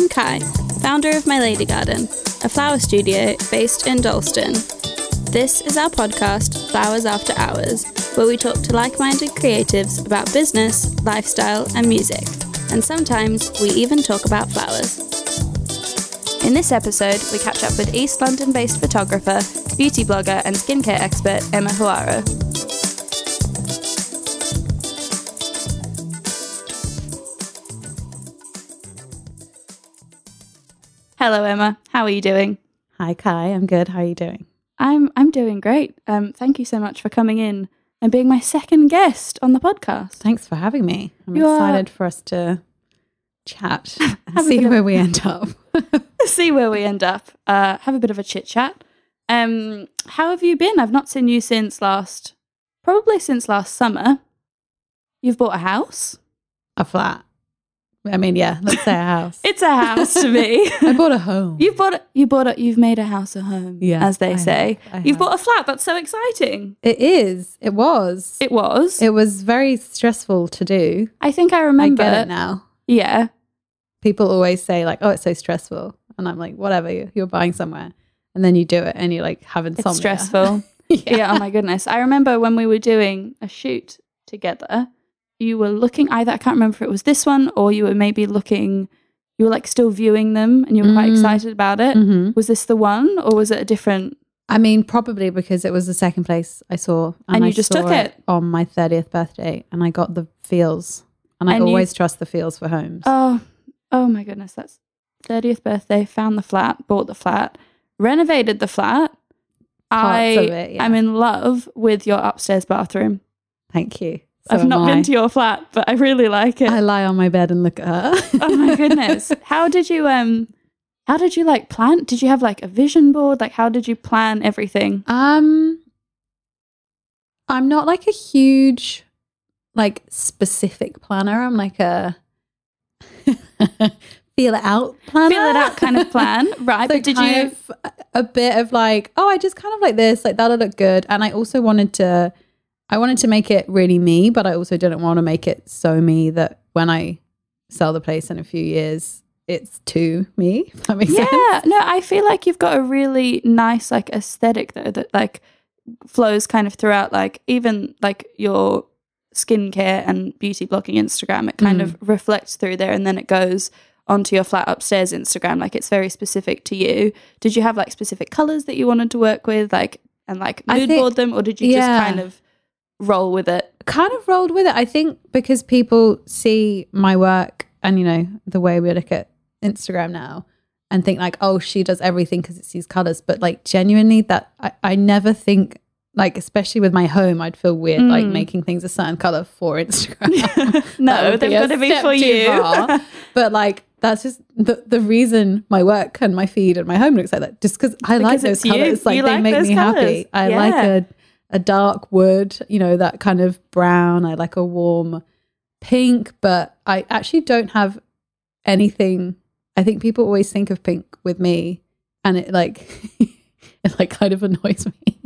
I'm Kai, founder of My Lady Garden, a flower studio based in Dalston. This is our podcast, Flowers After Hours, where we talk to like minded creatives about business, lifestyle, and music. And sometimes we even talk about flowers. In this episode, we catch up with East London based photographer, beauty blogger, and skincare expert Emma Hoareau. Hello, Emma. How are you doing? Hi, Kai. I'm good. How are you doing? I'm I'm doing great. Um, thank you so much for coming in and being my second guest on the podcast. Thanks for having me. I'm You are- excited for us to chat and see bit of- where we end up. See where we end up. Uh, have a bit of a chit chat. Um, how have you been? I've not seen you since last, probably since last summer. You've bought a house. a flat. I mean, yeah, let's say a house. It's a house to me. I bought a home. You bought it. You bought it. You've made a house a home. Yeah, as they I say. have, You've have. bought a flat. That's so exciting. It is. It was. It was. It was very stressful to do. I think I I remember. get it now. Yeah. People always say like, "Oh, it's so stressful," and I'm like, "Whatever. You're, buying somewhere, and then you do it, and you're like insomnia." It's stressful. yeah. yeah. Oh my goodness. I remember when we were doing a shoot together, you were looking either, I can't remember if it was this one or you were maybe looking, you were like still viewing them and you were quite Mm. excited about it. Mhm. Was this the one or was it a different? I mean, probably because it was the second place I saw, And you I just saw took it. on my thirtieth birthday, and I got the feels, and I And you- always trust the feels for homes. Oh, oh my goodness. That's 30th birthday, found the flat, bought the flat, renovated the flat. I, Parts of it, yeah. I'm in love with your upstairs bathroom. Thank you. So I've not I. been to your flat, but I really like it. I lie on my bed and look at her. oh my goodness how did you um how did you like plan did you have like a vision board like how did you plan everything um, I'm not like a huge, like specific planner. I'm like a feel it out planner. feel it out kind of plan right So but did you a bit of like, oh, I just kind of like this, like that'll look good. And I also wanted to, I wanted to make it really me, but I also didn't want to make it so me that when I sell the place in a few years, it's to me. That makes sense. yeah no i feel like you've got a really nice like aesthetic though that like flows kind of throughout like even like your skincare and beauty blogging instagram it kind Mm. of reflects through there and then it goes onto your flat upstairs instagram like it's very specific to you did you have like specific colors that you wanted to work with like and like mood board them or did you yeah. just kind of roll with it Kind of rolled with it. I think because people see my work and, you know, the way we look at Instagram now and think like, oh, she does everything because it sees colors. But like genuinely, that I, I never think, like, especially with my home, I'd feel weird like Mm. making things a certain color for Instagram. no they've a got to be for you but like that's just the, the reason my work and my feed and my home looks like that. Just because I like those it's you. colors, like You they like make me colours. happy. I Yeah. like a a dark wood, you know, that kind of brown. I like a warm pink, but I actually don't have anything. I think people always think of pink with me, and it like it like kind of annoys me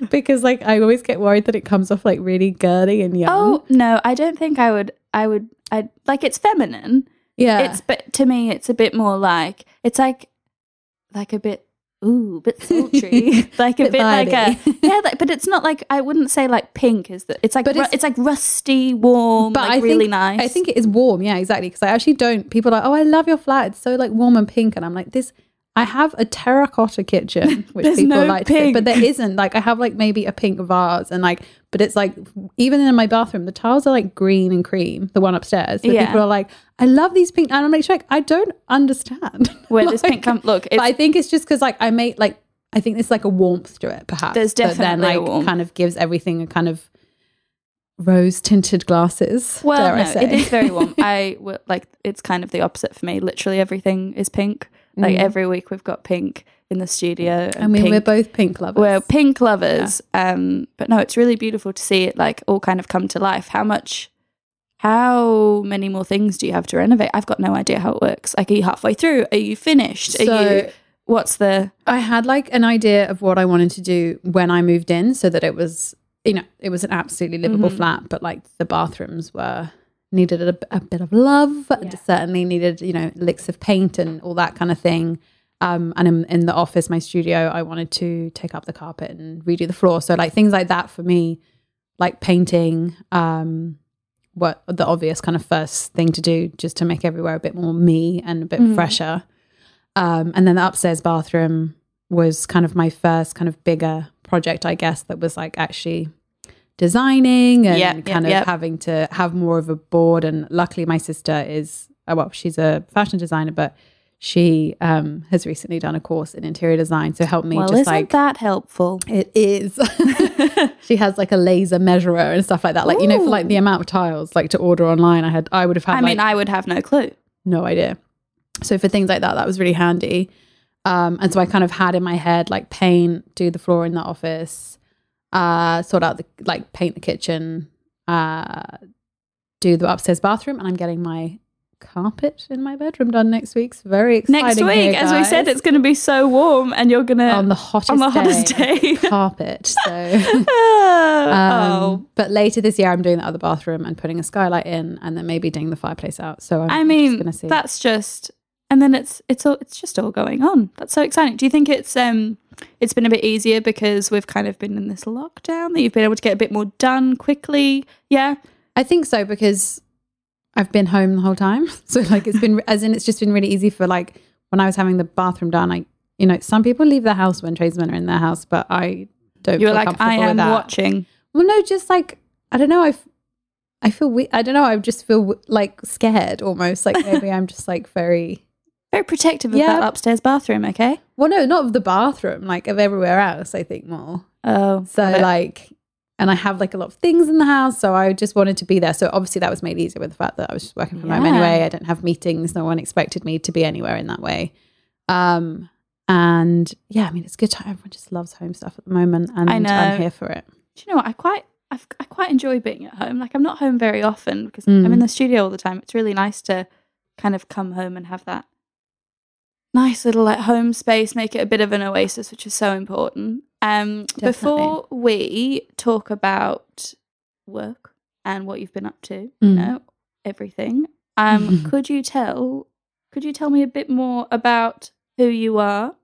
because like I always get worried that it comes off like really girly and young. Oh no, I don't think I would. I would. I like it's feminine. yeah, It's but to me, it's a bit more like it's like like a bit ooh, a bit sultry, like a Bit bit like a yeah. Like, but it's not like I wouldn't say like pink is that. It's like But ru- it's- it's, like rusty, warm, but like I really think, nice. I think it is warm. Yeah, exactly. Because I actually don't. People are like, oh, I love your flat. It's so like warm and pink, and I'm like, this. I have a terracotta kitchen, which people no like, to say, but there pink. isn't. Like, I have like maybe a pink vase, and like, but it's like even in my bathroom, the tiles are like green and cream. The one upstairs, but Yeah. people are like, I love these pink, and I'm like, like I don't understand where this pink come. Look, But I think it's just because like I make like I think there's like a warmth to it, perhaps. There's that then definitely a like warmth. kind of gives everything a kind of rose tinted glasses. well, no, it is very warm. I like it's kind of the opposite for me. Literally everything is pink. Like Mm. every week we've got pink in the studio. I mean, pink we're both pink lovers. we're pink lovers um but no it's really beautiful to see it like all kind of come to life how much how many more things do you have to renovate i've got no idea how it works like are you halfway through are you finished are So- you what's the I had like an idea of what I wanted to do when I moved in so that it was, you know, it was an absolutely livable Mhm. flat, but like the bathrooms were needed a, a bit of love. Yeah. Certainly needed, you know, licks of paint and all that kind of thing. Um, and in, in the office, my studio, I wanted to take up the carpet and redo the floor. So like things like that for me, like painting, um, what the obvious kind of first thing to do, just to make everywhere a bit more me and a bit Mhm. fresher. Um, and then the upstairs bathroom was kind of my first kind of bigger project, I guess, that was like actually designing and Yep, yep, kind of yep. having to have more of a board. And luckily, my sister is, uh, well, she's a fashion designer, but she um, has recently done a course in interior design. So help me well, just isn't like, that helpful? it is. she has like a laser measurer and stuff like that. Like, you know, for like the amount of tiles like to order online, I had, I would have had I like, mean, I would have no clue. no idea. So for things like that, that was really handy. Um, and so I kind of had in my head like paint, do the floor in the office, uh, sort out the like paint the kitchen, uh, do the upstairs bathroom, and I'm getting my carpet in my bedroom done next week. It's very exciting. Next week, here, as we said, it's going to be so warm, and you're going to on the hottest on the hottest day. carpet. So. oh, Um, But later this year, I'm doing the other bathroom and putting a skylight in, and then maybe doing the fireplace out. So I'm I just mean, gonna see. that's just, and then it's it's all it's just all going on. That's so exciting. Do you think it's um it's been a bit easier because we've kind of been in this lockdown that you've been able to get a bit more done quickly? Yeah, I think so because I've been home the whole time. So like it's been as in it's just been really easy for like when I was having the bathroom done. I you know some people leave their house when tradesmen are in their house, but I don't. you're feel like comfortable I with am that. watching. Well, no, just like I don't know. I I feel we- I don't know. I just feel like scared almost. Like maybe I'm just like very Very protective of Yeah. that upstairs bathroom. Okay. well, no, not of the bathroom, like of everywhere else. I think more. Oh, So like, and I have like a lot of things in the house, so I just wanted to be there. So obviously that was made easier with the fact that I was just working from home anyway. I didn't have meetings. No one expected me to be anywhere in that way. Um, and yeah, I mean it's good time. Everyone just loves home stuff at the moment, and I know. I'm here for it. Do you know what? I quite I've, I quite enjoy being at home. Like I'm not home very often because Mm. I'm in the studio all the time. It's really nice to kind of come home and have that nice little like home space, make it a bit of an oasis, which is so important. Um, before we talk about work and what you've been up to, you Mm. know, everything. Um, could you tell could you tell me a bit more about who you are,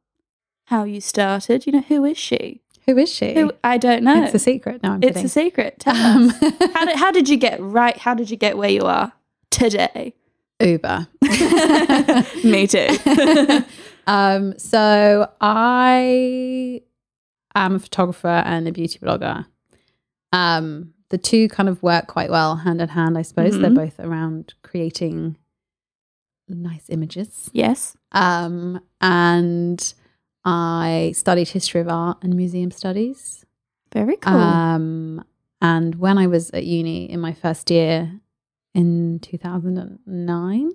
how you started? You know, who is she? Who is she? Who I don't know. It's a secret. No, I'm It's kidding. a secret. Tell Um, us. How did, how did you get right? How did you get where you are today? Uber. Me too. um, so I am a photographer and a beauty blogger. Um, the two kind of work quite well hand in hand, I suppose. They're Mhm. both around creating nice images. yes. Um, and I studied history of art and museum studies. Very cool. Um, and when I was at uni in my first year in 2009,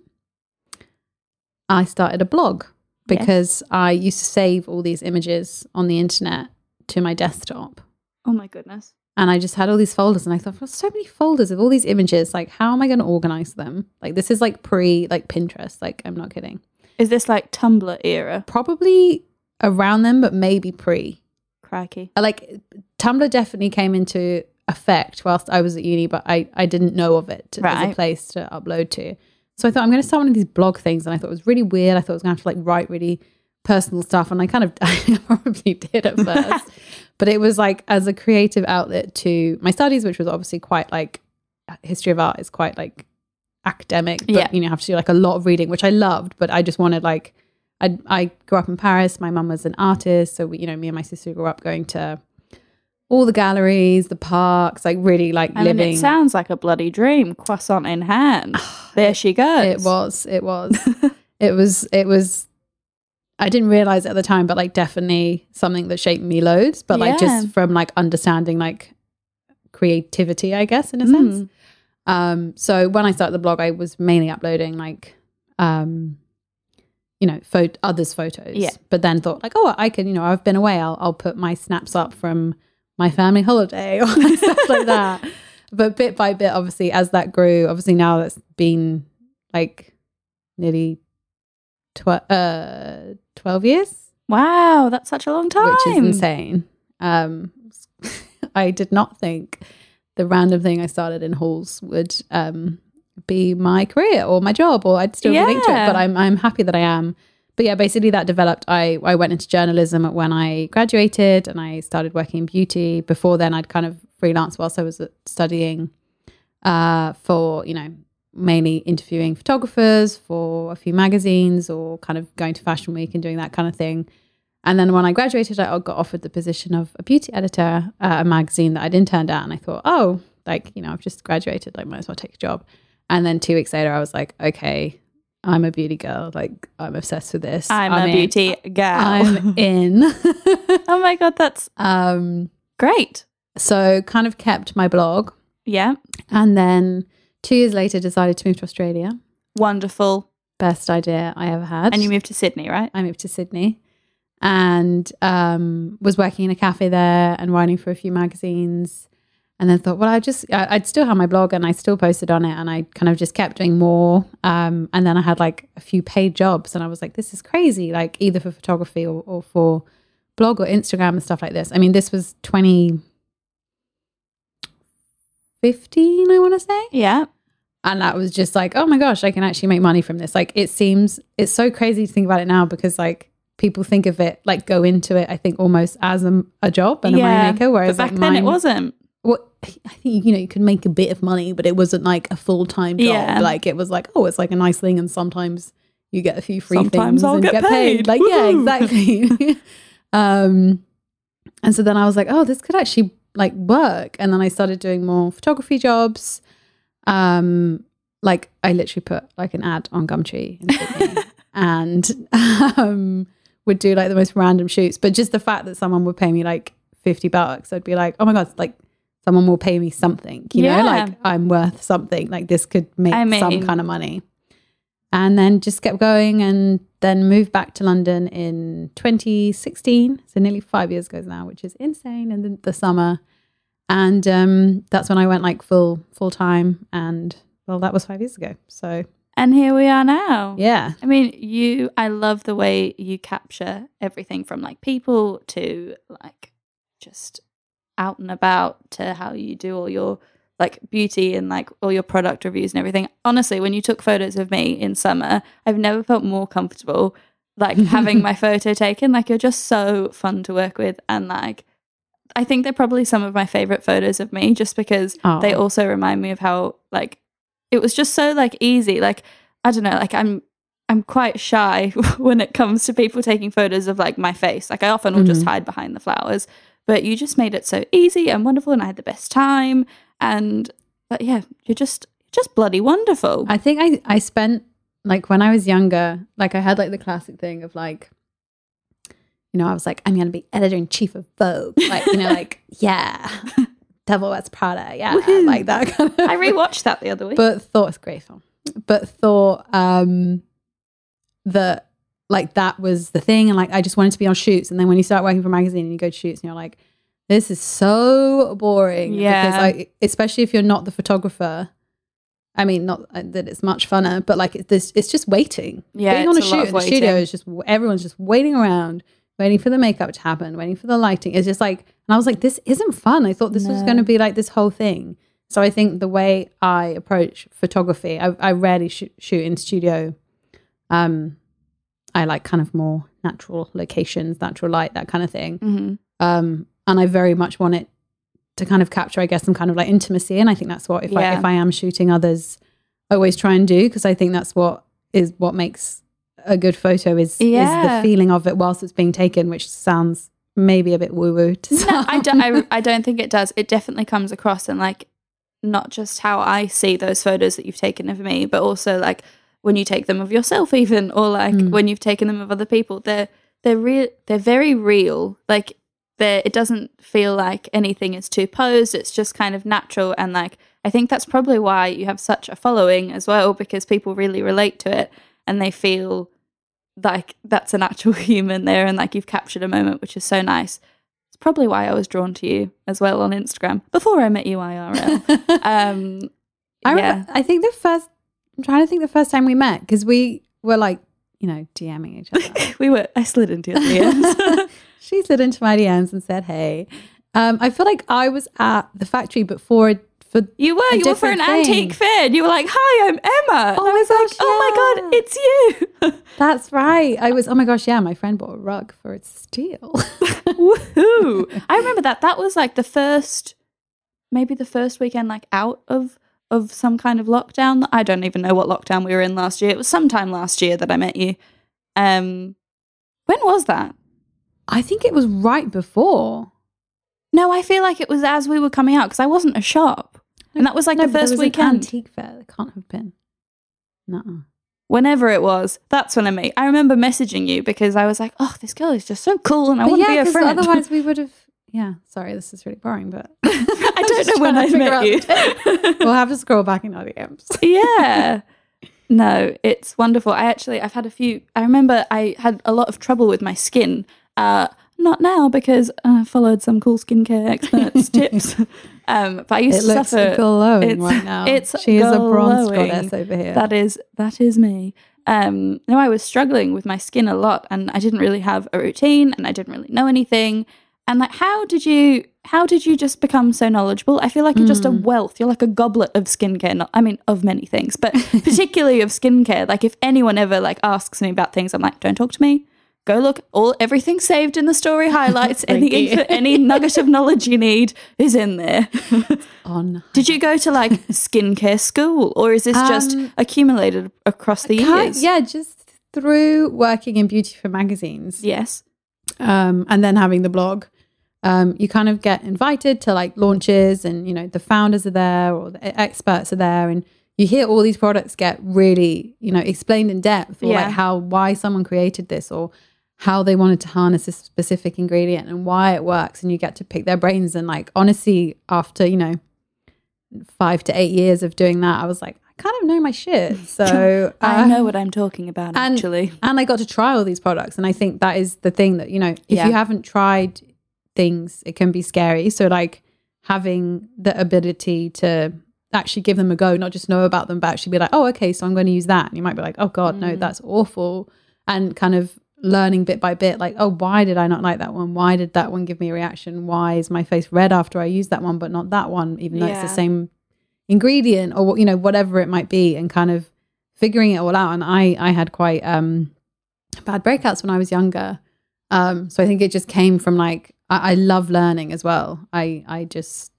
I started a blog Yes. because I used to save all these images on the internet to my desktop. oh my goodness. And I just had all these folders, and I thought, "There's so many folders of all these images. Like, how am I going to organize them? Like, this is like pre like Pinterest. Like, I'm not kidding. Is this like Tumblr era? Probably around them, but maybe pre. Crikey. I like Tumblr definitely came into effect whilst I was at uni, but I, I didn't know of it as a place to upload to. So I thought I'm going to start one of these blog things, and I thought it was really weird. I thought I was going to have to like write really personal stuff, and I kind of I probably did at first, but it was like as a creative outlet to my studies, which was obviously quite like history of art is quite like academic, but Yeah. you know have to do like a lot of reading, which I loved, but I just wanted like I I grew up in Paris. My mum was an artist, so we, you know, me and my sister grew up going to all the galleries, the parks, like really like I living. mean, it sounds like a bloody dream. Croissant in hand. there she goes. it was, it was, it was, it was. I didn't realize at the time, but like definitely something that shaped me loads. But like Yeah. just from like understanding like creativity, I guess in a Mm. sense. Um, so when I started the blog, I was mainly uploading like, um, you know, pho- others' photos. Yeah. But then thought like, oh, I can, you know, I've been away. I'll I'll put my snaps up from my family holiday or stuff like that. But bit by bit, obviously, as that grew, obviously now that's been like nearly tw- uh, twelve years Wow, that's such a long time. which is insane. Um, I did not think the random thing I started in halls would um, be my career or my job or I'd still be linked to it. But I'm I'm happy that I am. But yeah, basically that developed. I I went into journalism when I graduated and I started working in beauty. Before then, I'd kind of freelance whilst I was studying uh, for you know mainly interviewing photographers for a few magazines or kind of going to fashion week and doing that kind of thing. And then when I graduated, I got offered the position of a beauty editor at a magazine that I'd interned at. And I thought, oh, like, you know, I've just graduated, like, might as well take a job. And then two weeks later, I was like, okay, I'm a beauty girl. Like, I'm obsessed with this. I'm, a a beauty girl. I'm in. oh my god, that's um, great. so kind of kept my blog. Yeah, And then two years later, decided to move to Australia. wonderful. Best idea I ever had. And you moved to Sydney, right? I moved to Sydney and um, was working in a cafe there and writing for a few magazines. And then thought, well, I just, I, I'd still have my blog and I still posted on it and I kind of just kept doing more. Um, and then I had like a few paid jobs and I was like, this is crazy, like either for photography or, or for blog or Instagram and stuff like this. I mean, this was 2015, I want to say Yeah. and that was just like oh my gosh i can actually make money from this like it seems it's so crazy to think about it now because like people think of it like go into it i think almost as a, a job and a money maker whereas but back like then it wasn't. well, i think you know you could make a bit of money but it wasn't like a full-time job Yeah. like it was like oh it's like a nice thing and sometimes you get a few free Sometimes things I'll and get paid. like yeah exactly um and so then i was like oh this could actually like work and then i started doing more photography jobs. Um like i literally put like an ad on gumtree and um would do like the most random shoots. But just the fact that someone would pay me like 50 bucks i'd be like oh my god like someone will pay me something you Yeah. know like i'm worth something. Like this could make I some kind of money and then just kept going and then moved back to london in 2016 so nearly five years ago now which is insane And the, the summer. And um, that's when i went like full full time and well that was five years ago. So And here we are now. yeah. I mean, you, I love the way you capture everything from like people to like just out and about to how you do all your like beauty and like all your product reviews and everything. Honestly, when you took photos of me in summer, I've never felt more comfortable like having my photo taken. Like you're just so fun to work with and like I think they're probably some of my favorite photos of me just because they also remind me of how like it was just so like easy. Like I don't know, like I'm I'm quite shy when it comes to people taking photos of like my face. Like I often will just Mhm. hide behind the flowers. But you just made it so easy and wonderful and I had the best time. And but yeah, you're just just bloody wonderful. I think I I spent like when I was younger, like I had like the classic thing of like, you know, I was like, I'm gonna be editor in chief of Vogue, like you know, like yeah, Devil Wears Prada, yeah, Woohoo. like that kind of. I rewatched that the other week. but thought it's great film, but thought um that like that was the thing, and like I just wanted to be on shoots, and then when you start working for a magazine and you go to shoots, and you're like, this is so boring, Yeah. because like especially if you're not the photographer. I mean, not uh, that it's much funner, but like it's this, it's just waiting. Yeah, being on a it's a lot shoot in the studio is just everyone's just waiting around, waiting for the makeup to happen, waiting for the lighting. It's just like, and I was like, this isn't fun. I thought this was going to be like this whole thing. So I think the way I approach photography, I, I rarely shoot, shoot in studio. Um, I like kind of more natural locations, natural light, that kind of thing. Mhm. Um, and I very much want it to kind of capture, I guess, some kind of like intimacy. And I think that's what if I if I am shooting others, I always try and do because I think that's what is what makes a good photo is is the feeling of it whilst it's being taken, which sounds maybe a bit woo woo to No. I don't. I, I don't think it does. It definitely comes across in like not just how I see those photos that you've taken of me, but also like when you take them of yourself, even or like Mm. when you've taken them of other people. They're they're real. They're very real. Like they it doesn't feel like anything is too posed. It's just kind of natural and like I think that's probably why you have such a following as well because people really relate to it and they feel like that's an actual human there and like you've captured a moment which is so nice. It's probably why I was drawn to you as well on Instagram before I met you IRL. um I yeah. remember, I think the first I'm trying to think the first time we met because we were like, you know, DMing each other. we were I slid into your DMs. she slid into my DMs and said, "Hey." Um, I feel like I was at the factory, but for for You were. You were for an thing. antique fair. And you were like, "Hi, I'm Emma." Oh And I my was like, gosh, "Oh my god, it's you!" That's right. I was, oh my gosh, yeah, my friend bought a rug for its steel. Woohoo! I remember that. That was like the first, maybe the first weekend like out of of some kind of lockdown. I don't even know what lockdown we were in last year. It was sometime last year that I met you. Um, when was that? I think it was right before. No, I feel like it was as we were coming out because I wasn't a shop, and that was like No, the first weekend. antique fair. It can't have been. No. Whenever it was, that's when I met. I remember messaging you because I was like, "Oh, this girl is just so cool, and I want to yeah, be a friend." otherwise we would have. Yeah, sorry, this is really boring, but I don't know when I met you. we'll have to scroll back in our DMs. yeah. No, it's wonderful. I actually I've had a few I remember I had a lot of trouble with my skin. Uh not now because I followed some cool skincare experts tips. Um but I used It to looks suffer glowing it's- right now. it's she is a bronze goddess over here. that is that is me. Um no I was struggling with my skin a lot and I didn't really have a routine and I didn't really know anything. And like how did you how did you just become so knowledgeable? I feel like you're just a Mm. wealth. You're like a goblet of skincare. Not, I mean, of many things, but particularly of skincare. Like if anyone ever like asks me about things, I'm like, don't talk to me. Go look. All everything saved in the story highlights. any info, any nugget of knowledge you need is in there. on. Did you go to like skincare school, or is this just Um, accumulated across the years? yeah, just through working in beauty for magazines. Yes. um, and then having the blog, um, you kind of get invited to like launches, and you know the founders are there or the experts are there, and you hear all these products get really you know explained in depth, or Yeah. like how why someone created this, or how they wanted to harness a specific ingredient and why it works, and you get to pick their brains. And like honestly, after you know five to eight years of doing that, I was like, I kind of know my shit. So I uh, know what I'm talking about. and- actually, and I got to try all these products. And I think that is the thing that, you know, if Yeah. you haven't tried things, it can be scary. So, like, having the ability to actually give them a go, not just know about them, but actually be like, oh, okay, so I'm going to use that. And you might be like, oh, God, no, Mm. that's awful. And kind of learning bit by bit, like, oh, why did I not like that one? Why did that one give me a reaction? Why is my face red after I use that one, but not that one, even though it's the same ingredient or, you know, whatever it might be, and kind of figuring it all out. And I, I had quite, um, bad breakouts when I was younger. Um, so I think it just came from like I, I love learning as well. I I just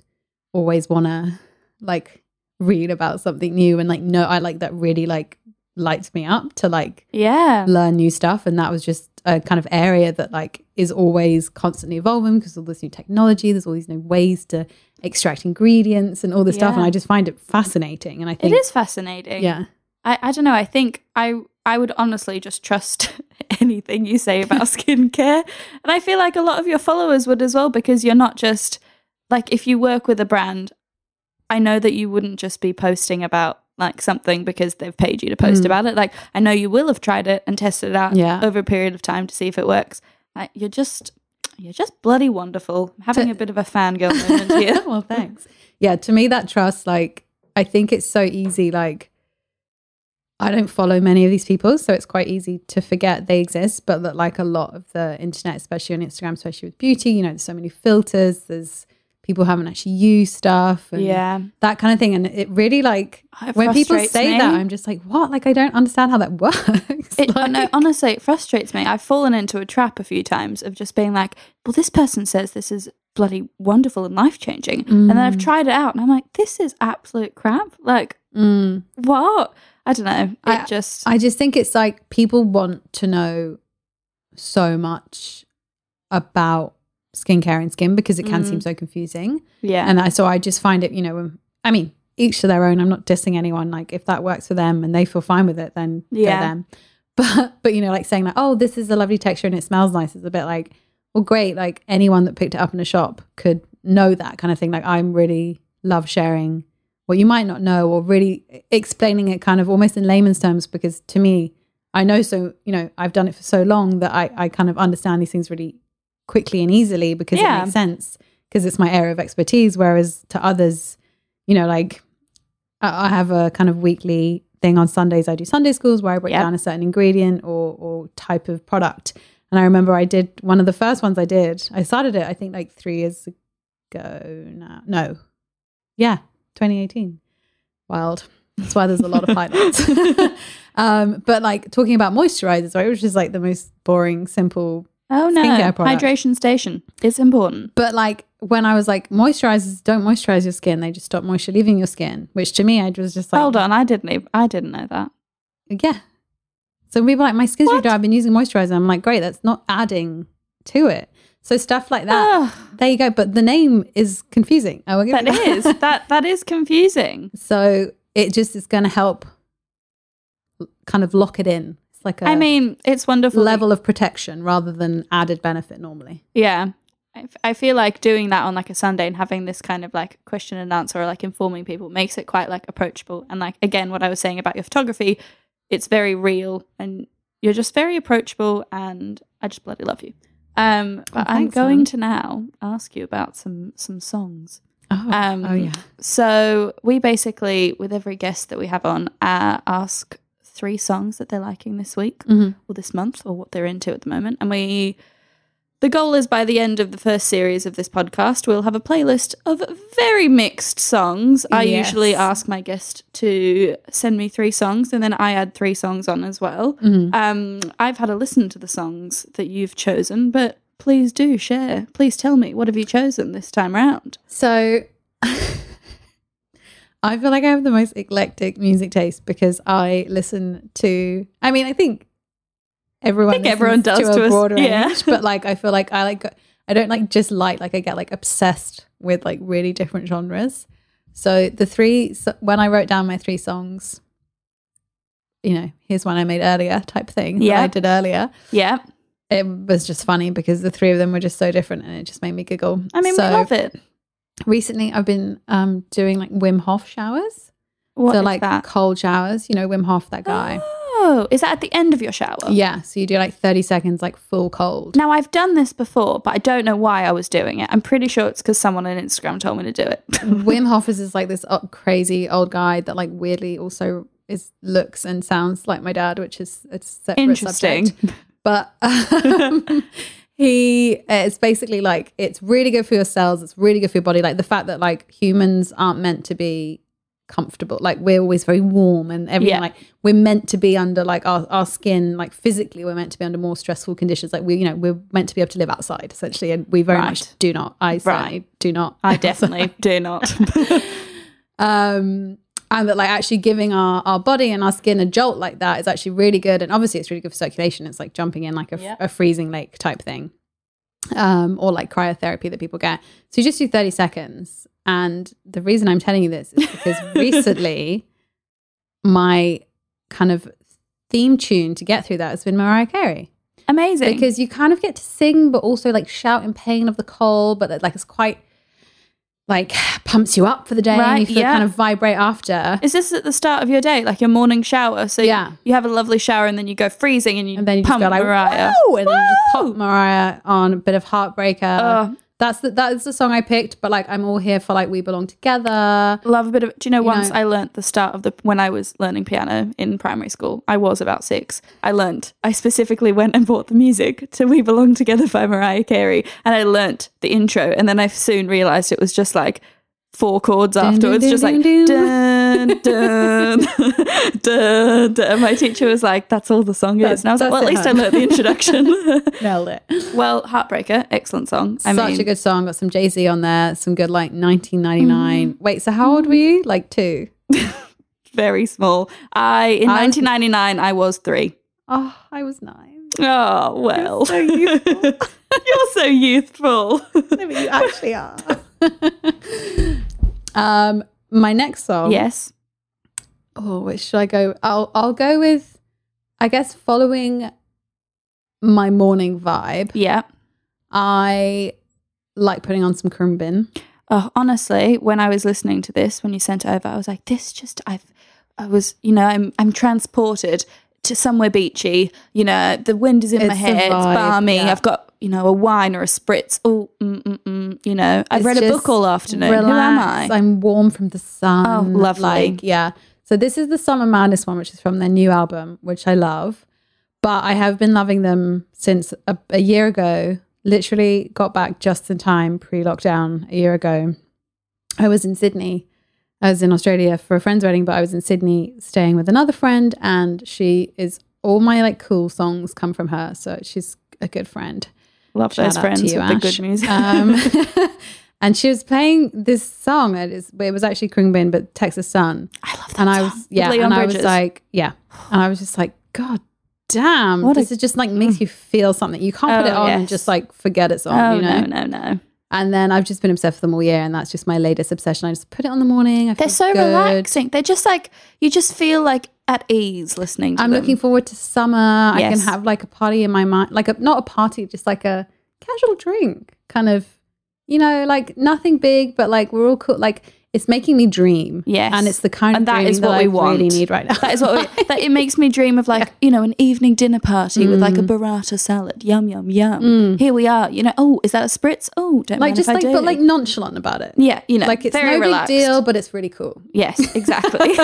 always want to like read about something new and like no, I like that really like lights me up to like yeah, learn new stuff. And that was just a kind of area that like is always constantly evolving because all this new technology, there's all these new ways to extract ingredients and all this stuff. And I just find it fascinating. And I it think is fascinating. yeah, I, I don't know. I think I I would honestly just trust anything you say about skincare. And I feel like a lot of your followers would as well because you're not just like if you work with a brand, I know that you wouldn't just be posting about like something because they've paid you to post Mm. about it. Like I know you will have tried it and tested it out Yeah. over a period of time to see if it works. Like, you're just you're just bloody wonderful. I'm having To- a bit of a fangirl moment here. well, thanks. Yeah, to me, that trust, like, I think it's so easy. Like, I don't follow many of these people, so it's quite easy to forget they exist. But that, like, a lot of the internet, especially on Instagram, especially with beauty, you know, there's so many filters. There's people haven't actually used stuff, and yeah. that kind of thing. And it really, like, It when people say me. that, I'm just like, what? Like, I don't understand how that works. It, like, no, honestly, it frustrates me. I've fallen into a trap a few times of just being like, well, this person says this is bloody wonderful and life changing. And then I've Mm. tried it out and I'm like, this is absolute crap. Like, mm. what? I don't know. It I- just, I just think it's like people want to know so much about skincare and skin because it can Mm. seem so confusing. yeah. And I, so I just find it, you know, I mean, each to their own. I'm not dissing anyone. Like if that works for them and they feel fine with it, then Yeah. yeah. them. But but you know, like saying like, oh, this is a lovely texture and it smells nice is a bit like, well, great. Like anyone that picked it up in a shop could know that kind of thing. Like I'm really love sharing what you might not know or really explaining it kind of almost in layman's terms because to me, I know so, you know, I've done it for so long that I, I kind of understand these things really quickly and easily because Yeah. it makes sense because it's my area of expertise. Whereas to others, you know, like I I have a kind of weekly thing on Sundays. I do Sunday schools where I break Yep. down a certain ingredient or, or type of product. And I remember I did one of the first ones I did. I started it, I think, like three years ago now. No, yeah, 2018. Wild. That's why there's a lot of highlights. um, but like talking about moisturizers, right, which is like the most boring, simple. Oh no, hydration station. It's important. But like when I was like, moisturizers don't moisturize your skin; they just stop moisture leaving your skin. Which to me, I was just like, Hold on, I didn't. Even, I didn't know that. yeah. So people are like, my skin's dry. I've been using moisturizer. I'm like, great, that's not adding to it. So stuff like that. There you go. But the name is confusing. I will give that is that that is confusing. So it just is going to help kind of lock it in. It's like a I mean, it's wonderful. level of protection rather than added benefit normally. Yeah. I, f- I feel like doing that on like a Sunday and having this kind of like question and answer or like informing people makes it quite like approachable. And like, again, what I was saying about your photography, it's very real and you're just very approachable and I just bloody love you. Um, but Oh, I'm going to now ask you about some some songs. Oh, Um, oh yeah. So we basically, with every guest that we have on, uh, ask three songs that they're liking this week Mhm. or this month or what they're into at the moment. And we, the goal is by the end of the first series of this podcast, we'll have a playlist of very mixed songs. I Yes. usually ask my guest to send me three songs and then I add three songs on as well. Mhm. Um, I've had a listen to the songs that you've chosen, but please do share. Please tell me what have you chosen this time round. So I feel like I have the most eclectic music taste because I listen to. I mean, I think everyone. I think everyone does to to a us, broad range, but like I feel like I like. I don't like just like like I get like obsessed with like really different genres. So the three so when I wrote down my three songs, you know, here's one I made earlier type thing. that Yeah. I did earlier. Yeah. It was just funny because the three of them were just so different, and it just made me giggle. I mean, so, we love it. recently I've been um doing like Wim Hof showers. What so is like that? cold showers, you know, Wim Hof, that guy. Oh, is that at the end of your shower? Yeah. So you do like 30 seconds like full cold. Now I've done this before, but I don't know why I was doing it. I'm pretty sure it's because someone on Instagram told me to do it. Wim Hof is just like this crazy old guy that like weirdly also is looks and sounds like my dad, which is a separate Interesting. subject. But um, he it's basically like it's really good for your cells, it's really good for your body. Like the fact that like humans aren't meant to be comfortable. Like we're always very warm and everything. Yeah. Like we're meant to be under like our, our skin, like physically we're meant to be under more stressful conditions. Like we, you know, we're meant to be able to live outside essentially. And we very Right. much do not. I Right. do not. I definitely do not. um and that like actually giving our, our body and our skin a jolt like that is actually really good and obviously it's really good for circulation it's like jumping in like a, Yeah. a freezing lake type thing um or like cryotherapy that people get so you just do 30 seconds and the reason i'm telling you this is because recently my kind of theme tune to get through that has been mariah carey Amazing. because you kind of get to sing but also like shout in pain of the cold but like it's quite like pumps you up for the day and Right, you feel yeah. kind of vibrate after is this at the start of your day, like your morning shower? So Yeah. you have a lovely shower and then you go freezing and you, and then you just pump go like Mariah. Woo! and then you just pop Mariah on a bit of heartbreaker Oh. That's the that is the song I picked but like I'm all here for like we belong together Love a bit of. Do you know? Once know- I learnt the start of the when I was learning piano in primary school. I was about six. I learnt. I specifically went and bought the music to "We Belong Together" by Mariah Carey, and I learnt the intro. And then I soon realised it was just like four chords afterwards, dun, just dun, like dun, dun dun dun. My teacher was like, "That's all the song is," and I was like, "Well, at least I hun." learnt the introduction." nailed it well, Heartbreaker, excellent song. I such mean, a good song got some Jay-Z on there some good like 1999 Mm-hmm. wait so how old were you like two very small. I in I was- 1999 I was three. oh I was nine. Oh well. so youthful. You're so youthful. No, but you actually are um my next song yes. Oh, which should I go? I'll I'll go with I guess following my morning vibe. Yeah. I like putting on some Khruangbin. Oh, honestly, when I was listening to this, when you sent it over, I was like, this just I've I was, you know, I'm I'm transported to somewhere beachy. You know, the wind is in my It's the hair, it's balmy. yeah. I've got, you know, a wine or a spritz. Oh, mm, mm, mm, you know, I've It's read a book all afternoon. Who am I? I'm warm from the sun. Oh, lovely. Like, yeah. So this is the Summer Madness one, which is from their new album, which I love. But I have been loving them since a, a year ago. Literally got back just in time pre-lockdown a year ago. I was in Sydney I was in Australia for a friend's wedding, but I was in Sydney staying with another friend, and she is all my like cool songs come from her. So she's a good friend. Love Shout those friends to with you, the good music. Um, and she was playing this song. It, is, it was actually Khruangbin, but Texas Sun. I love that And I was, yeah, and I was like, yeah. And I was just like, God damn. What a- this is just like makes you feel something. You can't put it Oh, on and just like forget it's on, oh you know? no, no, no. And then I've just been obsessed with them all year, and that's just my latest obsession. I just put it on the morning. I They're so good. relaxing. They're just like you just feel like at ease listening to I'm them. looking forward to summer. I can have like a party in my mind, like a not a party, just like a casual drink, kind of, you know, like nothing big, but like we're all cool. Like it's making me dream. Yes. and it's the kind And of that is what that we I want. really need right now. That is what we, that it makes me dream of like you know an evening dinner party with Mm. like a burrata salad. Yum yum yum. Here we are. You know. Oh, is that a spritz? Oh, don't like just like, do. but like nonchalant about it. yeah, you know, like it's no relaxed. big deal, but it's really cool. Yes, exactly.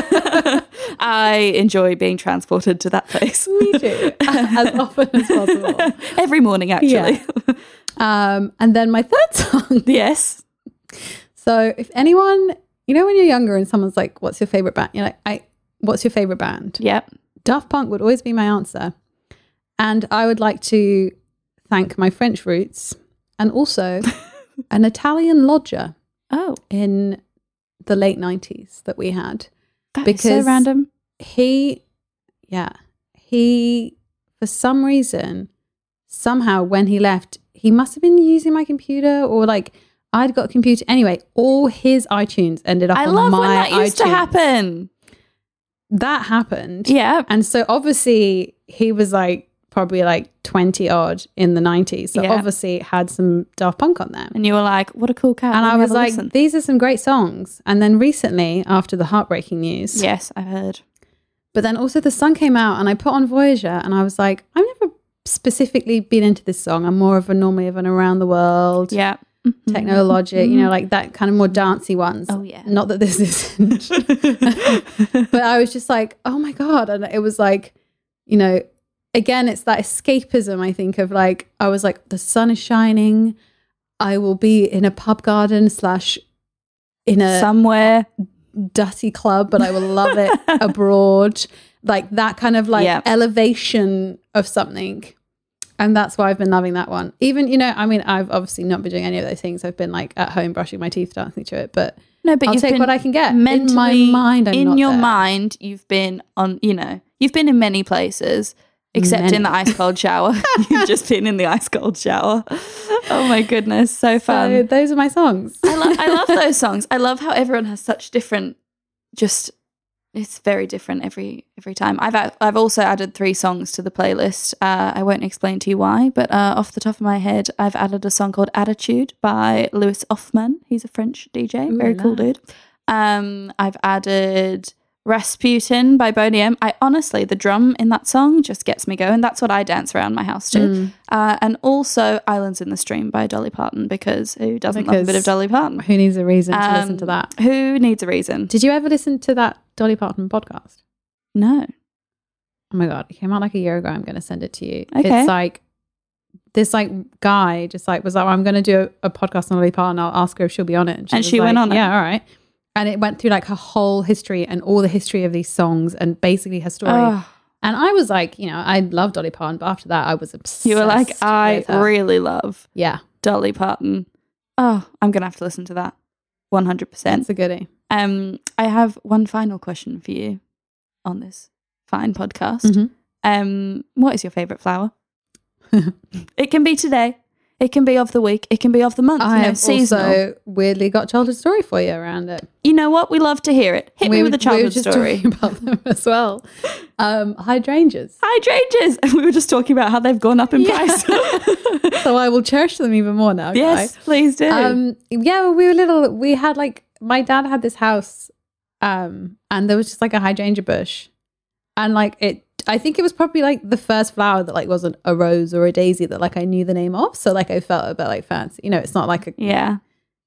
I enjoy being transported to that place Me too, as often as possible. every morning. Actually, Um, and then my third song. yes. So if anyone, you know, when you're younger and someone's like, "What's your favorite band?" You're like, "I." What's your favorite band? Yep. Daft Punk would always be my answer. And I would like to thank my French roots and also an Italian lodger Oh, in the late 90s that we had. that is so Because- random. He, yeah, he, for some reason, somehow when he left, he must have been using my computer or like I'd got a computer. Anyway, all his iTunes ended up I on love my when that used to happen. That happened. Yeah. And so obviously he was like probably like 20 odd in the 90s. So Yeah. obviously it had some Daft Punk on there. And you were like, what a cool cat. And Let I me was a like, listen. these are some great songs. And then recently, after the heartbreaking news, yes, I've heard. but then also the sun came out and I put on Voyager and I was like, I've never specifically been into this song. I'm more of a normally of an around the world, Yeah. Mm-hmm. technologic, you know, mm-hmm. like that kind of more dancey ones. Oh, yeah. Not that this isn't. but I was just like, oh my God. And it was like, you know, again, it's that escapism, I think, of like, I was like, the sun is shining. I will be in a pub garden slash in a Somewhere. dusty club, but I will love it abroad. Like that kind of like Yeah. elevation of something. And that's why I've been loving that one. Even, you know, I mean, I've obviously not been doing any of those things. I've been like at home brushing my teeth, dancing to it, but No, but I'll you've take what I can get. mentally in my mind, I'm in your there. mind, you've been on. You know, you've been in many places, except in the ice cold shower. you've just been in the ice cold shower. Oh my goodness, so fun. So those are my songs. I, lo- I love those songs. I love how everyone has such different. Just it's very different every every time. I've I've also added three songs to the playlist. Uh, I won't explain to you why, but uh, off the top of my head, I've added a song called "Attitude" by Lewis OfMan. He's a French DJ, very cool dude. Um, I've added Rasputin by Boney M. I honestly, the drum in that song just gets me going. That's what I dance around my house to. Mm. Uh, and also Islands in the Stream by Dolly Parton because who doesn't love a bit of Dolly Parton? Who needs a reason to listen to Um, that? Who needs a reason? Did you ever listen to that Dolly Parton podcast? No. Oh my god, it came out like a year ago. I'm going to send it to you. Okay. It's like this like guy just like was like, oh, I'm going to do a, a podcast on Dolly Parton. I'll ask her if she'll be on it. And was she went like, on it? Yeah, all right. And it went through like her whole history and all the history of these songs and basically her story. Oh, And I was like, you know, I love Dolly Parton, but after that, I was obsessed. you were like, I really love yeah, Dolly Parton. Oh, I'm gonna have to listen to that. One hundred percent. it's a goodie. Um, I have one final question for you on this fine podcast. Mhm. Um, what is your favorite flower? it can be today. It can be of the week. It can be of the month. I you know, have seasonal. also weirdly got childhood story for you around it. you know what? We love to hear it. Hit me with a we were childhood just story. talking about them as well. Um, hydrangeas. Hydrangeas. We were just talking about how they've gone up in Yeah. price. so I will cherish them even more now. yes, please do. Um, yeah, well, we were little. We had like my dad had this house, um, and there was just like a hydrangea bush, and like it. I think it was probably like the first flower that like wasn't a rose or a daisy that like I knew the name of. So like I felt a bit like fancy. You know, it's not like a, yeah.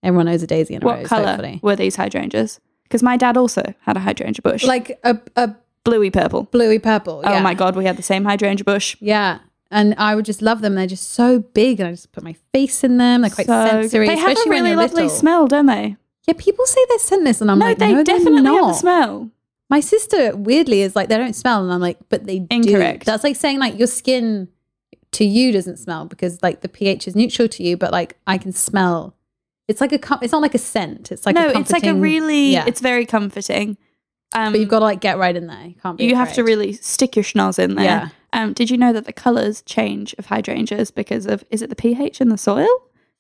everyone knows a daisy and a What rose. color Hopefully. were these hydrangeas? Because my dad also had a hydrangea bush, Like a, a bluey purple. bluey purple. Oh my god, we had the same hydrangea bush. Yeah. And I would just love them. They're just so big, and I just put my face in them. They're quite So sensory. They have a really lovely little. smell, don't they? Yeah, people say they're scentless, and I'm no, like, they no, definitely have a not. smell. My sister weirdly is like they don't smell, and I'm like, but they Incorrect. do. That's like saying like your skin to you doesn't smell because like the pH is neutral to you, but like I can smell. It's like a. It's not like a scent. It's like no, a it's like a really. Yeah. It's very comforting. Um, but you've got to like get right in there. You can't. Be you have to really stick your schnoz in there. Yeah. Um, did you know that the colours change of hydrangeas because of is it the pH in the soil?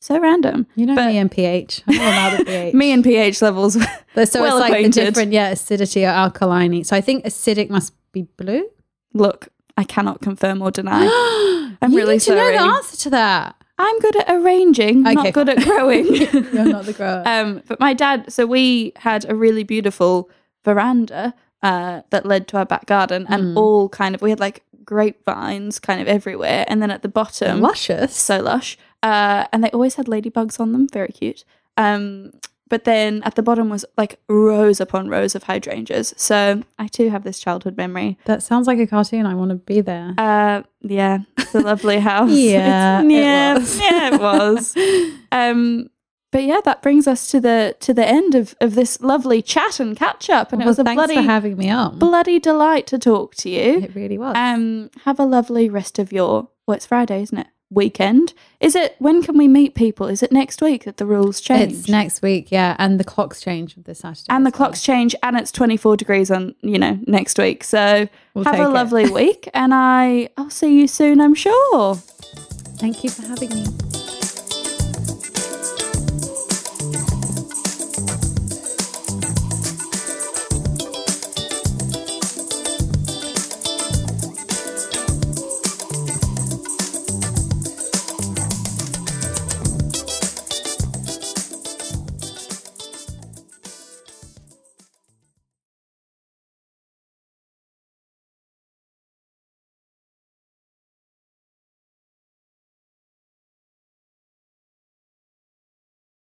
So random. You know but- me and pH. I'm all about the pH. Me and pH levels. But so well it's like acquainted. the different, yeah, acidity or alkaline. So I think acidic must be blue. Look, I cannot confirm or deny. I'm really need to know the answer to that. I'm good at arranging, Okay, not good at growing. You're not the grower. Um, but my dad, so we had a really beautiful veranda uh, that led to our back garden, and Mm. all kind of we had like grapevines kind of everywhere, and then at the bottom, Luscious. so lush, uh, and they always had ladybugs on them, very cute. Um, but then at the bottom was like rows upon rows of hydrangeas. So I too have this childhood memory. That sounds like a cartoon. I want to be there. Uh, yeah, it's a lovely house. Yeah, It's- it yeah, was. yeah, it was. Um, but yeah, that brings us to the to the end of, of this lovely chat and catch up, and well, it was a bloody for having me on. bloody delight to talk to you. it really was. Um, have a lovely rest of your well, it's Friday, isn't it? Weekend. Is it? When can we meet people? Is it next week that the rules change? it's next week, yeah, and the clocks change this Saturday. and the well. clocks change, and it's twenty four degrees on you know next week. So We'll have a lovely week, and I I'll see you soon. I'm sure. Thank you for having me.